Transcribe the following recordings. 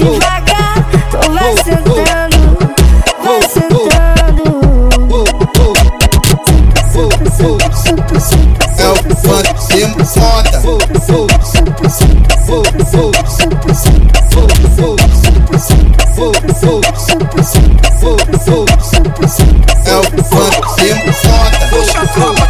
Super super super super super sentando. É o funk de moda. É o funk de moda. Puxa a copa.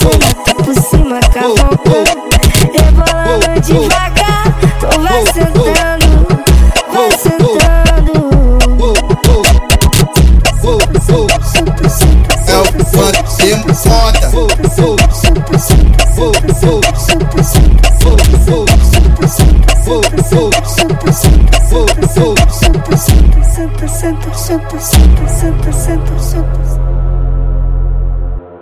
fundo, por cima cavalcando Rebolando devagar, então vai sentando, vai sentando É o funk de moda Senta, senta, senta, senta, senta, senta, senta.